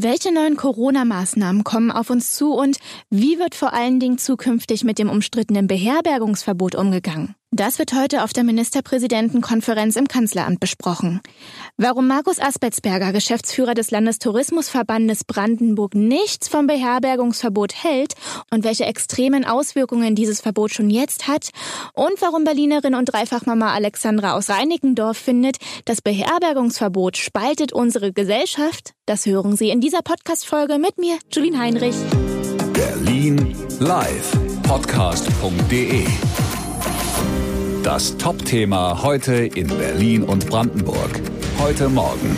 Welche neuen Corona-Maßnahmen kommen auf uns zu und wie wird vor allen Dingen zukünftig mit dem umstrittenen Beherbergungsverbot umgegangen? Das wird heute auf der Ministerpräsidentenkonferenz im Kanzleramt besprochen. Warum Markus Aspetzberger, Geschäftsführer des Landestourismusverbandes Brandenburg, nichts vom Beherbergungsverbot hält und welche extremen Auswirkungen dieses Verbot schon jetzt hat und warum Berlinerin und Dreifachmama Alexandra aus Reinickendorf findet, das Beherbergungsverbot spaltet unsere Gesellschaft, das hören Sie in dieser Podcast-Folge mit mir, Julien Heinrich. Berlin live podcast.de das Top-Thema heute in Berlin und Brandenburg. Heute Morgen.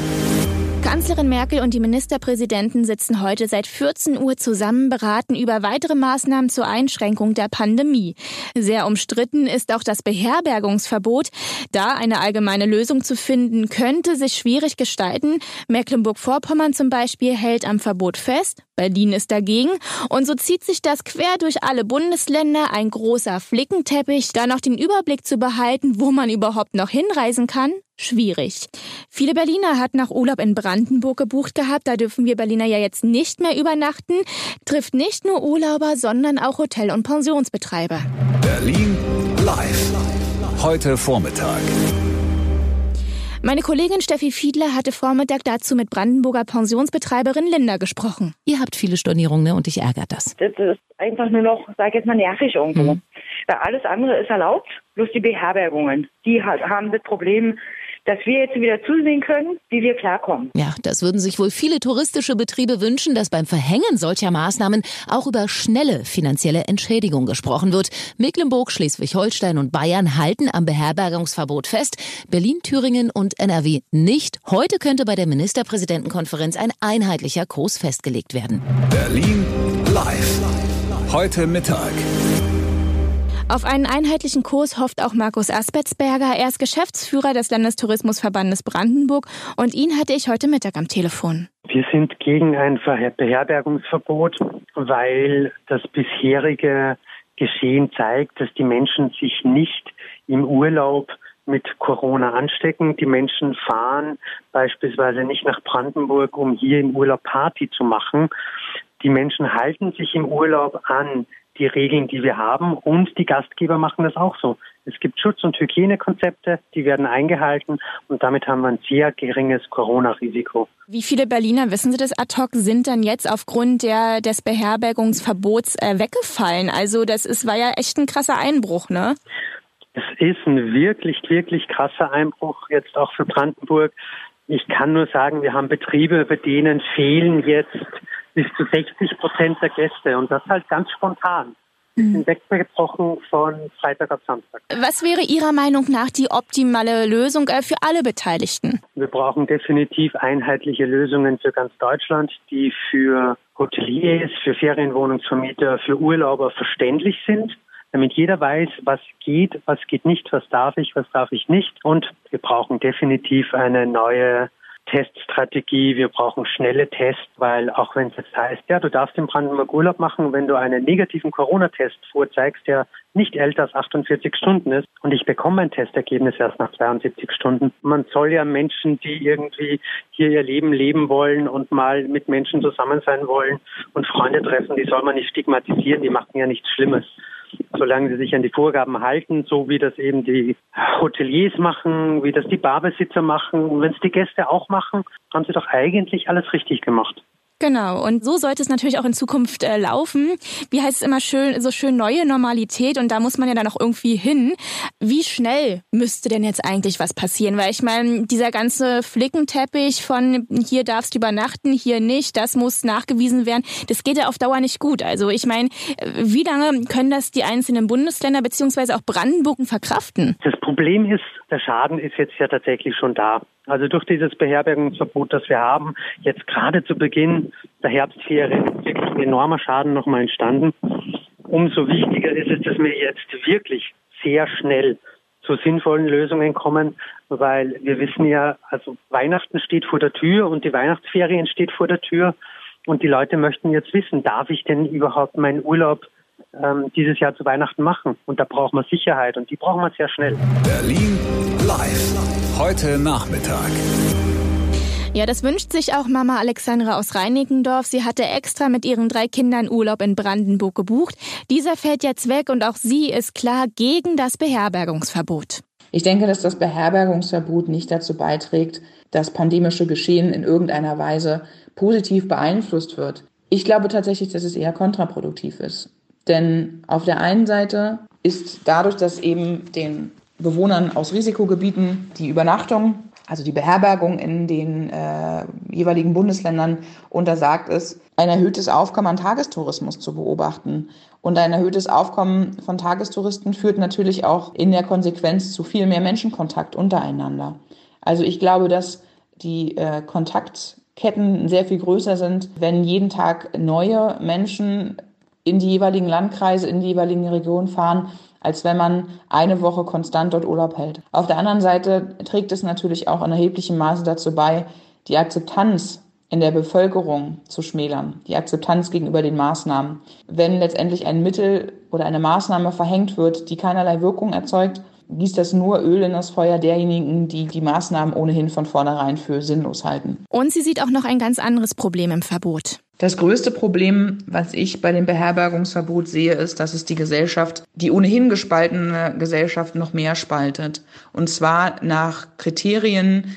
Kanzlerin Merkel und die Ministerpräsidenten sitzen heute seit 14 Uhr zusammen, beraten über weitere Maßnahmen zur Einschränkung der Pandemie. Sehr umstritten ist auch das Beherbergungsverbot. Da eine allgemeine Lösung zu finden, könnte sich schwierig gestalten. Mecklenburg-Vorpommern zum Beispiel hält am Verbot fest. Berlin ist dagegen. Und so zieht sich das quer durch alle Bundesländer. Ein großer Flickenteppich, da noch den Überblick zu behalten, wo man überhaupt noch hinreisen kann schwierig. Viele Berliner hatten nach Urlaub in Brandenburg gebucht gehabt. Da dürfen wir Berliner ja jetzt nicht mehr übernachten. Trifft nicht nur Urlauber, sondern auch Hotel- und Pensionsbetreiber. Berlin live. Heute Vormittag. Meine Kollegin Steffi Fiedler hatte Vormittag dazu mit Brandenburger Pensionsbetreiberin Linda gesprochen. Ihr habt viele Stornierungen ne? und dich ärgert das. Das ist einfach nur noch, sag ich jetzt mal, nervig irgendwo. Mhm. Weil alles andere ist erlaubt, bloß die Beherbergungen. Die haben das Problem, dass wir jetzt wieder zusehen können, wie wir klarkommen. Ja, das würden sich wohl viele touristische Betriebe wünschen, dass beim Verhängen solcher Maßnahmen auch über schnelle finanzielle Entschädigung gesprochen wird. Mecklenburg, Schleswig-Holstein und Bayern halten am Beherbergungsverbot fest, Berlin, Thüringen und NRW nicht. Heute könnte bei der Ministerpräsidentenkonferenz ein einheitlicher Kurs festgelegt werden. Berlin live. Heute Mittag. Auf einen einheitlichen Kurs hofft auch Markus Aspetzberger. Er ist Geschäftsführer des Landestourismusverbandes Brandenburg und ihn hatte ich heute Mittag am Telefon. Wir sind gegen ein Beherbergungsverbot, weil das bisherige Geschehen zeigt, dass die Menschen sich nicht im Urlaub mit Corona anstecken. Die Menschen fahren beispielsweise nicht nach Brandenburg, um hier im Urlaub Party zu machen. Die Menschen halten sich im Urlaub an die Regeln, die wir haben. Und die Gastgeber machen das auch so. Es gibt Schutz- und Hygienekonzepte, die werden eingehalten und damit haben wir ein sehr geringes Corona-Risiko. Wie viele Berliner, wissen Sie das ad hoc, sind dann jetzt aufgrund der, des Beherbergungsverbots äh, weggefallen? Also das ist, war ja echt ein krasser Einbruch, ne? Es ist ein wirklich, wirklich krasser Einbruch jetzt auch für Brandenburg. Ich kann nur sagen, wir haben Betriebe, bei denen fehlen jetzt bis zu 60 Prozent der Gäste und das halt ganz spontan. Wir sind weggebrochen von Freitag auf Samstag. Was wäre Ihrer Meinung nach die optimale Lösung äh, für alle Beteiligten? Wir brauchen definitiv einheitliche Lösungen für ganz Deutschland, die für Hoteliers, für Ferienwohnungsvermieter, für Urlauber verständlich sind damit jeder weiß, was geht, was geht nicht, was darf ich, was darf ich nicht. Und wir brauchen definitiv eine neue Teststrategie, wir brauchen schnelle Tests, weil auch wenn es jetzt heißt, ja, du darfst im Brandenburg Urlaub machen, wenn du einen negativen Corona-Test vorzeigst, der nicht älter als 48 Stunden ist und ich bekomme mein Testergebnis erst nach 72 Stunden. Man soll ja Menschen, die irgendwie hier ihr Leben leben wollen und mal mit Menschen zusammen sein wollen und Freunde treffen, die soll man nicht stigmatisieren, die machen ja nichts Schlimmes solange sie sich an die Vorgaben halten, so wie das eben die Hoteliers machen, wie das die Barbesitzer machen. Und wenn es die Gäste auch machen, haben sie doch eigentlich alles richtig gemacht. Genau, und so sollte es natürlich auch in Zukunft äh, laufen. Wie heißt es immer schön, so schön neue Normalität und da muss man ja dann auch irgendwie hin. Wie schnell müsste denn jetzt eigentlich was passieren? Weil ich meine, dieser ganze Flickenteppich von hier darfst du übernachten, hier nicht, das muss nachgewiesen werden, das geht ja auf Dauer nicht gut. Also ich meine, wie lange können das die einzelnen Bundesländer beziehungsweise auch Brandenburgen verkraften? Das Problem ist, der Schaden ist jetzt ja tatsächlich schon da. Also durch dieses Beherbergungsverbot, das wir haben, jetzt gerade zu Beginn der Herbstferien ist wirklich ein enormer Schaden nochmal entstanden. Umso wichtiger ist es, dass wir jetzt wirklich sehr schnell zu sinnvollen Lösungen kommen, weil wir wissen ja, also Weihnachten steht vor der Tür und die Weihnachtsferien steht vor der Tür und die Leute möchten jetzt wissen, darf ich denn überhaupt meinen Urlaub ähm, dieses Jahr zu Weihnachten machen. Und da braucht man Sicherheit und die brauchen wir sehr schnell. Berlin live. Heute Nachmittag. Ja, das wünscht sich auch Mama Alexandra aus Reinickendorf. Sie hatte extra mit ihren drei Kindern Urlaub in Brandenburg gebucht. Dieser fällt jetzt weg und auch sie ist klar gegen das Beherbergungsverbot. Ich denke, dass das Beherbergungsverbot nicht dazu beiträgt, das pandemische Geschehen in irgendeiner Weise positiv beeinflusst wird. Ich glaube tatsächlich, dass es eher kontraproduktiv ist. Denn auf der einen Seite ist dadurch, dass eben den Bewohnern aus Risikogebieten die Übernachtung, also die Beherbergung in den äh, jeweiligen Bundesländern untersagt ist, ein erhöhtes Aufkommen an Tagestourismus zu beobachten. Und ein erhöhtes Aufkommen von Tagestouristen führt natürlich auch in der Konsequenz zu viel mehr Menschenkontakt untereinander. Also ich glaube, dass die äh, Kontaktketten sehr viel größer sind, wenn jeden Tag neue Menschen in die jeweiligen Landkreise, in die jeweiligen Regionen fahren, als wenn man eine Woche konstant dort Urlaub hält. Auf der anderen Seite trägt es natürlich auch in erheblichem Maße dazu bei, die Akzeptanz in der Bevölkerung zu schmälern, die Akzeptanz gegenüber den Maßnahmen. Wenn letztendlich ein Mittel oder eine Maßnahme verhängt wird, die keinerlei Wirkung erzeugt, gießt das nur Öl in das Feuer derjenigen, die die Maßnahmen ohnehin von vornherein für sinnlos halten. Und sie sieht auch noch ein ganz anderes Problem im Verbot. Das größte Problem, was ich bei dem Beherbergungsverbot sehe, ist, dass es die Gesellschaft, die ohnehin gespaltene Gesellschaft noch mehr spaltet. Und zwar nach Kriterien,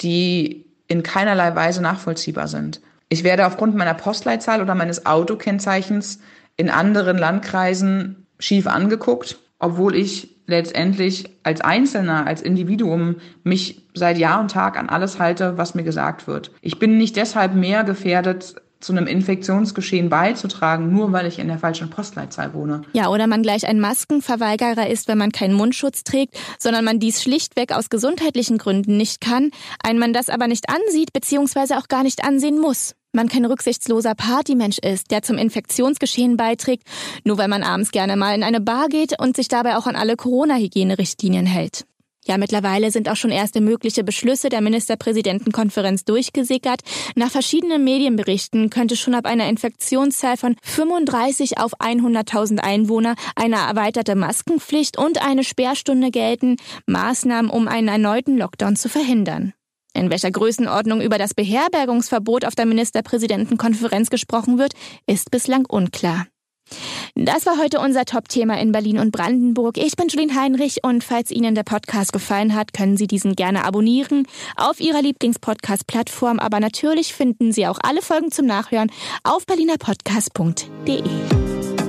die in keinerlei Weise nachvollziehbar sind. Ich werde aufgrund meiner Postleitzahl oder meines Autokennzeichens in anderen Landkreisen schief angeguckt, obwohl ich letztendlich als Einzelner, als Individuum mich seit Jahr und Tag an alles halte, was mir gesagt wird. Ich bin nicht deshalb mehr gefährdet zu einem Infektionsgeschehen beizutragen, nur weil ich in der falschen Postleitzahl wohne. Ja, oder man gleich ein Maskenverweigerer ist, wenn man keinen Mundschutz trägt, sondern man dies schlichtweg aus gesundheitlichen Gründen nicht kann, ein man das aber nicht ansieht bzw. auch gar nicht ansehen muss. Man kein rücksichtsloser Partymensch ist, der zum Infektionsgeschehen beiträgt, nur weil man abends gerne mal in eine Bar geht und sich dabei auch an alle Corona-Hygienerichtlinien hält. Ja, mittlerweile sind auch schon erste mögliche Beschlüsse der Ministerpräsidentenkonferenz durchgesickert. Nach verschiedenen Medienberichten könnte schon ab einer Infektionszahl von 35 auf 100.000 Einwohner eine erweiterte Maskenpflicht und eine Sperrstunde gelten, Maßnahmen, um einen erneuten Lockdown zu verhindern. In welcher Größenordnung über das Beherbergungsverbot auf der Ministerpräsidentenkonferenz gesprochen wird, ist bislang unklar. Das war heute unser Top-Thema in Berlin und Brandenburg. Ich bin Julien Heinrich und falls Ihnen der Podcast gefallen hat, können Sie diesen gerne abonnieren auf Ihrer Lieblingspodcast-Plattform. Aber natürlich finden Sie auch alle Folgen zum Nachhören auf berlinerpodcast.de.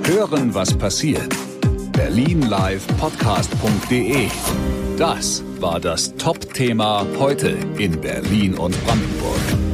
Hören, was passiert. Berlinlivepodcast.de. Das war das Top-Thema heute in Berlin und Brandenburg.